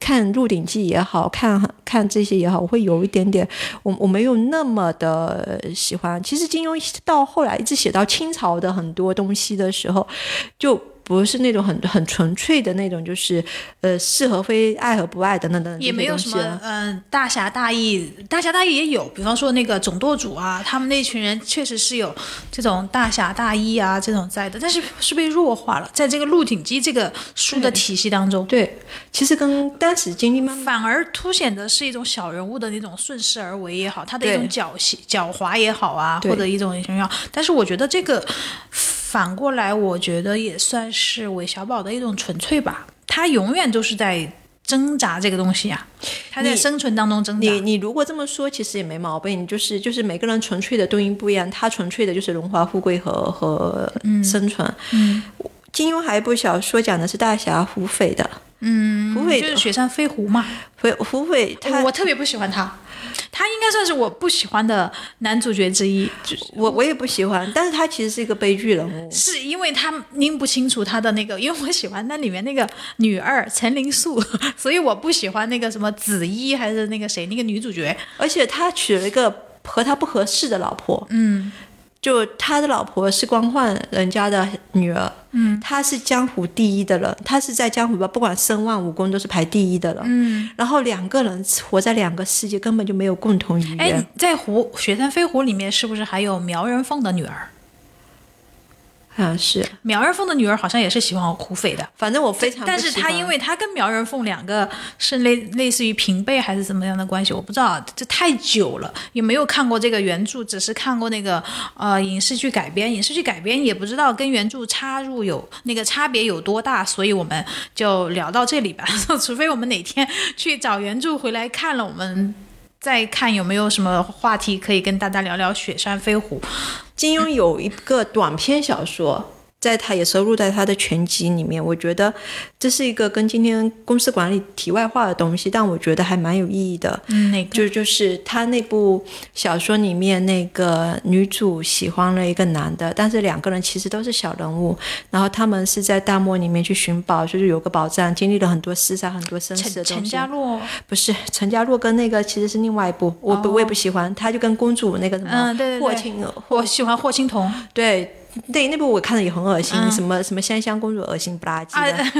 看《鹿鼎记》也好看看这些也好，我会有一点点，我我没有那么的喜欢。其实金庸到后来一直写到清朝的很多东西的时候，就。不是那种很很纯粹的那种，就是呃是和非、爱和不爱等等等等也没有什么嗯大侠大义，大侠大义也有，比方说那个总舵主啊，他们那群人确实是有这种大侠大义啊这种在的，但是是被弱化了，在这个《鹿鼎记》这个书的体系当中。对，其实跟当时经历慢反而凸显的是一种小人物的那种顺势而为也好，他的一种狡黠狡猾也好啊，或者一种什么样。但是我觉得这个。反过来，我觉得也算是韦小宝的一种纯粹吧。他永远都是在挣扎这个东西呀，他在生存当中挣扎。你你如果这么说，其实也没毛病。就是就是每个人纯粹的东西不一样，他纯粹的就是荣华富贵和和生存。嗯，金庸还有一部小说讲的是大侠胡斐的。嗯，胡斐就是雪山飞狐嘛。胡胡斐，他我特别不喜欢他。他应该算是我不喜欢的男主角之一，就是我我也不喜欢，但是他其实是一个悲剧人物，是因为他拎不清楚他的那个，因为我喜欢那里面那个女二陈灵素，所以我不喜欢那个什么紫衣还是那个谁那个女主角，而且他娶了一个和他不合适的老婆，嗯。就他的老婆是光焕人家的女儿，嗯，他是江湖第一的人，他是在江湖吧，不管声望武功都是排第一的了，嗯，然后两个人活在两个世界，根本就没有共同语言。哎，在《湖雪山飞狐》里面是不是还有苗人凤的女儿？啊，是苗人凤的女儿，好像也是喜欢胡斐的。反正我非常，但是他因为他跟苗人凤两个是类类似于平辈还是怎么样的关系，我不知道，这太久了，也没有看过这个原著，只是看过那个呃影视剧改编，影视剧改编也不知道跟原著插入有那个差别有多大，所以我们就聊到这里吧。除非我们哪天去找原著回来看了，我们。再看有没有什么话题可以跟大家聊聊《雪山飞狐》。金庸有一个短篇小说。在他也收录在他的全集里面，我觉得这是一个跟今天公司管理题外话的东西，但我觉得还蛮有意义的。嗯，那个就就是他那部小说里面那个女主喜欢了一个男的，但是两个人其实都是小人物，然后他们是在大漠里面去寻宝，就是有个宝藏，经历了很多厮杀、很多生死的东西。陈家洛不是陈家洛跟那个其实是另外一部，我不、我也不喜欢，他就跟公主那个什么嗯对对对霍青我喜欢霍青桐。对。对，那部我看的也很恶心，嗯什么什么香香公主恶心不拉几的。啊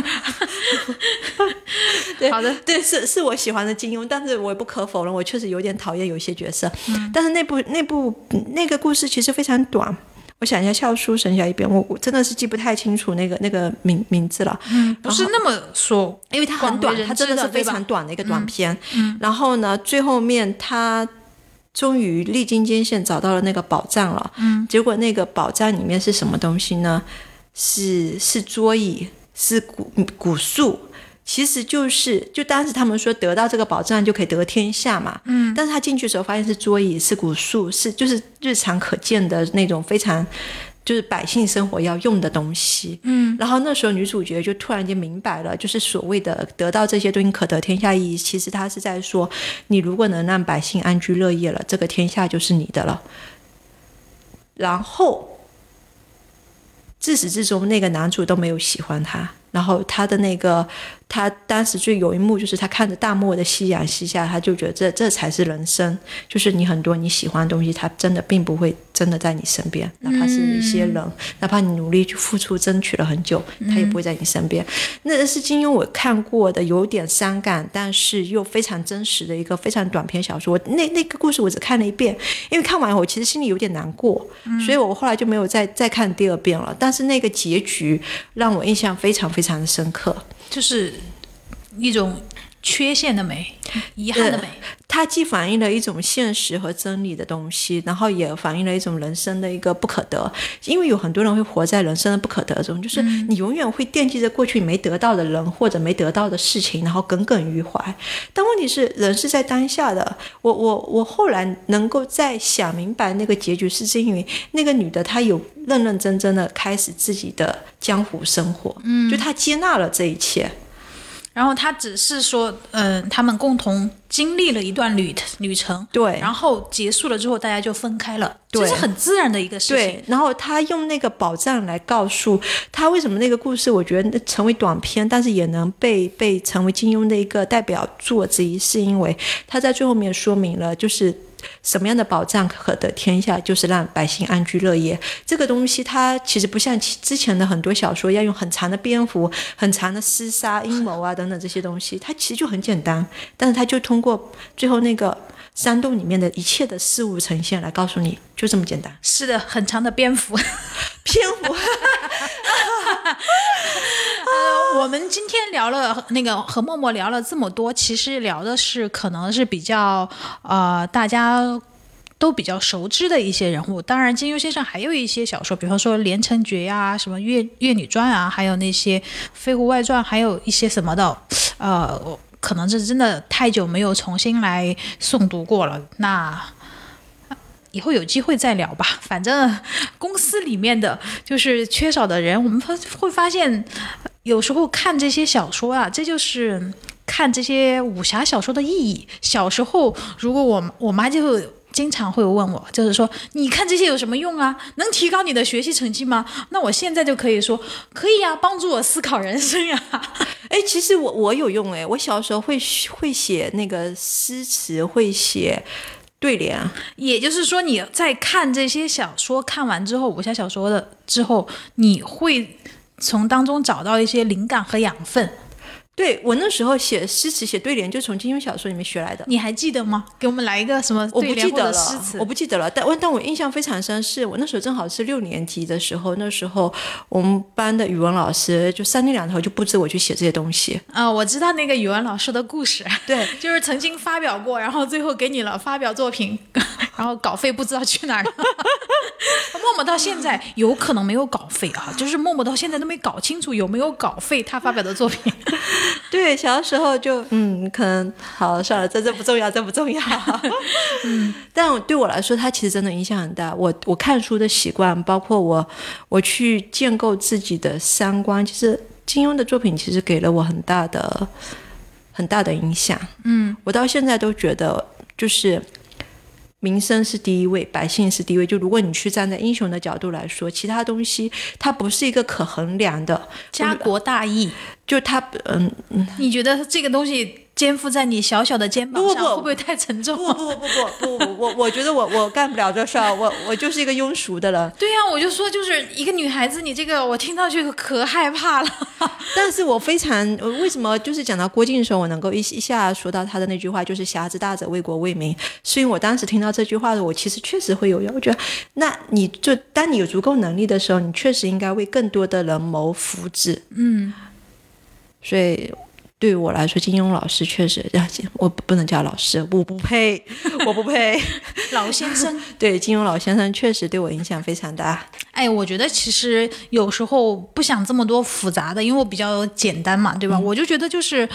对好的，对，是是我喜欢的金庸，但是我也不可否认，我确实有点讨厌有一些角色。嗯但是那部那部那个故事其实非常短。我想一下，笑书神侠一遍，我我真的是记不太清楚那个那个名名字了，不是那么说，因为它很短它真的是非常短的一个短片。嗯，然后呢，最后面他终于历经艰险找到了那个宝藏了。嗯，结果那个宝藏里面是什么东西呢？是是桌椅，是古古树。其实就是，就当时他们说得到这个宝藏就可以得天下嘛，嗯，但是他进去的时候发现是桌椅，是古树，是就是日常可见的那种非常就是百姓生活要用的东西，嗯，然后那时候女主角就突然间明白了，就是所谓的得到这些东西可得天下意义，其实她是在说，你如果能让百姓安居乐业了，这个天下就是你的了。然后自始至终，那个男主都没有喜欢她。然后他的那个，他当时就有一幕，就是他看着大漠的夕阳西下，他就觉得这这才是人生，就是你很多你喜欢的东西，他真的并不会真的在你身边，哪怕是一些人，哪怕你努力去付出，争取了很久，他也不会在你身边。那是金庸我看过的，有点伤感，但是又非常真实的一个非常短篇小说。我那那个故事我只看了一遍，因为看完我其实心里有点难过，所以我后来就没有再再看第二遍了。但是那个结局让我印象非常非常非常的深刻。就是一种缺陷的美，遗憾的美。它既反映了一种现实和真理的东西，然后也反映了一种人生的一个不可得。因为有很多人会活在人生的不可得中，就是你永远会惦记着过去没得到的人或者没得到的事情，然后耿耿于怀。但问题是，人是在当下的。我我我后来能够再想明白那个结局，是因为那个女的她有认认真真的开始自己的江湖生活，嗯，就她接纳了这一切。然后他只是说，嗯、他们共同经历了一段旅旅程，对然后结束了之后，大家就分开了，对这是很自然的一个事情。对，然后他用那个宝藏来告诉他为什么那个故事，我觉得成为短篇，但是也能被被成为金庸的一个代表作之一，是因为他在最后面说明了，就是。什么样的保障可得天下，就是让百姓安居乐业。这个东西它其实不像其之前的很多小说要用很长的篇幅、很长的厮杀、阴谋啊等等这些东西，它其实就很简单，但是它就通过最后那个山洞里面的一切的事物呈现来告诉你，就这么简单。是的，很长的篇幅。篇幅呃，我们今天聊了那个和默默聊了这么多，其实聊的是可能是比较呃大家。都比较熟知的一些人物，当然金庸先生还有一些小说，比方说《连城诀》呀、什么岳岳女传啊，还有那些《飞狐外传》，还有一些什么的，呃，可能是真的太久没有重新来诵读过了。那以后有机会再聊吧。反正公司里面的就是缺少的人，我们会发现，有时候看这些小说啊，这就是看这些武侠小说的意义。小时候，如果我我妈就。经常会问我，就是说，你看这些有什么用啊？能提高你的学习成绩吗？那我现在就可以说，可以呀、帮助我思考人生呀、哎，其实我我有用哎，我小时候会会写那个诗词，会写对联。也就是说，你在看这些小说，看完之后，武侠小说的之后，你会从当中找到一些灵感和养分。对我那时候写诗词、写对联，就从金庸小说里面学来的。你还记得吗？给我们来一个什么我不记得了我不记得了。但我但我印象非常深，是我那时候正好是六年级的时候，那时候我们班的语文老师就三天两头就布置我去写这些东西。啊、我知道那个语文老师的故事，对，就是曾经发表过，然后最后给你了发表作品，然后稿费不知道去哪儿了。默默到现在有可能没有稿费啊，就是默默到现在都没搞清楚有没有稿费他发表的作品。对，小的时候就嗯，可能好算了，这这不重要，这不重要。嗯，但对我来说，他其实真的影响很大。我我看书的习惯，包括我我去建构自己的三观，其实金庸的作品其实给了我很大的很大的影响。嗯，我到现在都觉得就是。民生是第一位，百姓是第一位。就如果你去站在英雄的角度来说，其他东西它不是一个可衡量的。家国大义，就他，嗯，你觉得这个东西？肩负在你小小的肩膀上，会不会太沉重？不不不不不不，我我觉得我我干不了这事儿，我我就是一个庸俗的人。对呀，我就说就是一个女孩子，你这个我听上去可害怕了。但是我非常为什么就是讲到郭靖的时候，我能够一一下说到他的那句话，就是侠之大者，为国为民。是因为我当时听到这句话的，我其实确实会有，我觉得，那你就当你有足够能力的时候，你确实应该为更多的人谋福祉。嗯，所以。对于我来说，金庸老师确实，我不能叫老师，我不配，我不配。老先生，对金庸老先生确实对我影响非常大。哎，我觉得其实有时候不想这么多复杂的，因为我比较简单嘛，对吧？我就觉得就是。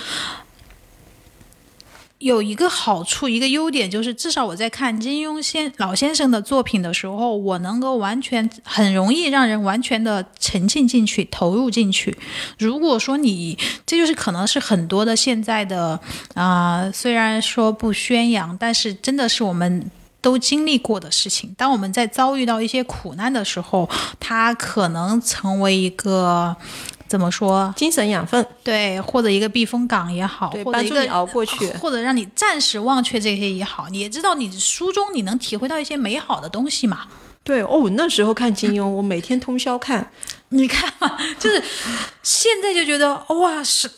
有一个好处，一个优点就是，至少我在看金庸先老先生的作品的时候，我能够完全很容易让人完全的沉浸进去、投入进去。如果说你，这就是可能是很多的现在的啊，虽然说不宣扬，但是真的是我们都经历过的事情。当我们在遭遇到一些苦难的时候，它可能成为一个。怎么说？精神养分，对，或者一个避风港也好，或者一个熬过去，或者让你暂时忘却这些也好，你也知道，你书中你能体会到一些美好的东西嘛？对哦，那时候看金庸，我每天通宵看，你看嘛，就是现在就觉得哇，是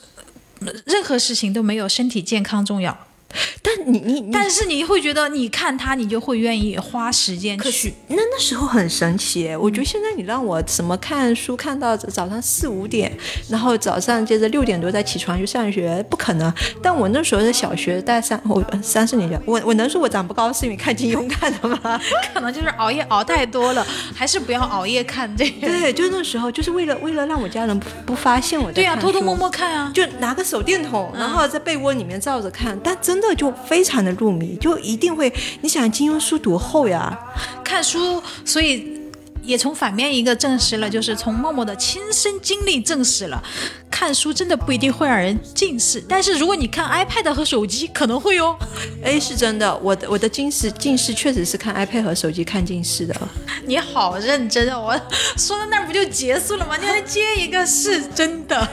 任何事情都没有身体健康重要。但你你但是你会觉得你看他，你就会愿意花时间去。那那时候很神奇，我觉得现在你让我怎么看书看到早上四五点，然后早上接着六点多再起床去上学，不可能。但我那时候在小学带三我三四年级，我我能说我长不高是因为看金庸看的吗？可能就是熬夜熬太多了，还是不要熬夜看这个。对，就那时候就是为了为了让我家人不不发现我在对呀，偷偷摸摸看啊，就拿个手电筒，然后在被窝里面照着看。但真的就非常的入迷，就一定会。你想金庸书多厚呀？看书，所以也从反面一个证实了，就是从默默的亲身经历证实了，看书真的不一定会让人近视。但是如果你看 iPad 和手机，可能会哦。哎，是真的，我的我的近视近视确实是看 iPad 和手机看近视的。你好认真啊！我说到那儿不就结束了吗？你还接一个是真的。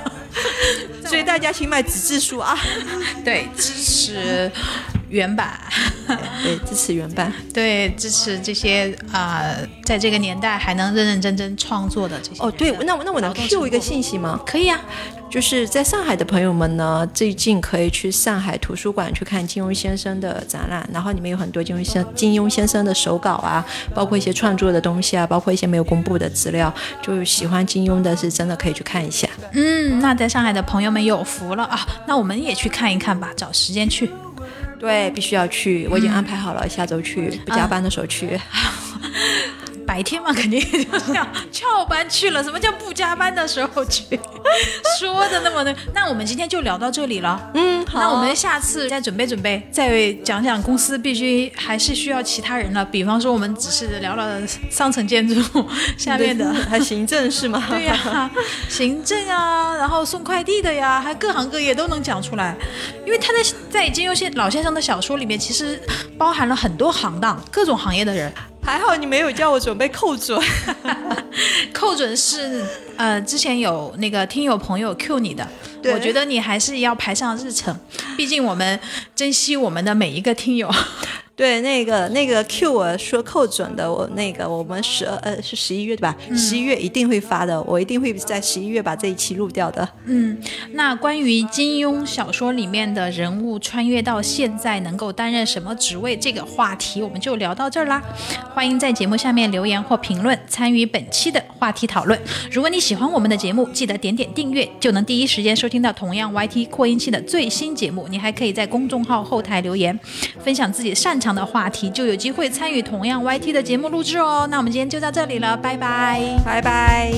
所以大家请买纸质书啊！对，支持原版，对，支持原版，对，支持这些啊，在这个年代还能认认真真创作的这些。哦，对，那我那我能 Q 一个信息吗？可以啊。就是在上海的朋友们呢，最近可以去上海图书馆去看金庸先生的展览，然后里面有很多金庸先金庸先生的手稿啊，包括一些创作的东西啊，包括一些没有公布的资料，就喜欢金庸的是真的可以去看一下。嗯，那在上海的朋友们有福了啊，那我们也去看一看吧，找时间去。对，必须要去，我已经安排好了，下周去，不加班的时候去。白天嘛，肯定就是这样翘班去了。什么叫不加班的时候去？说的那么的，那我们今天就聊到这里了。嗯，好。那我们下次再准备准备，再讲讲公司必须还是需要其他人了。比方说，我们只是聊了上层建筑，下面的 还行政是吗？对呀，行政啊，然后送快递的呀，还各行各业都能讲出来。因为他在在金庸先老先生的小说里面，其实包含了很多行当、各种行业的人。还好你没有叫我准备扣准，扣准是呃之前有那个听友朋友 Q 你的，我觉得你还是要排上日程，毕竟我们珍惜我们的每一个听友。对，那个那个 Q 我说扣准的，我那个我们十呃是十一月对吧？十一月一定会发的，我一定会在十一月把这一期录掉的。嗯，那关于金庸小说里面的人物穿越到现在能够担任什么职位这个话题，我们就聊到这儿啦。欢迎在节目下面留言或评论，参与本期的话题讨论。如果你喜欢我们的节目，记得点点订阅，就能第一时间收听到同样 YT 扩音器的最新节目。你还可以在公众号后台留言，分享自己擅长。的话题就有机会参与同样 yt 的节目录制哦。那我们今天就到这里了拜拜。拜拜。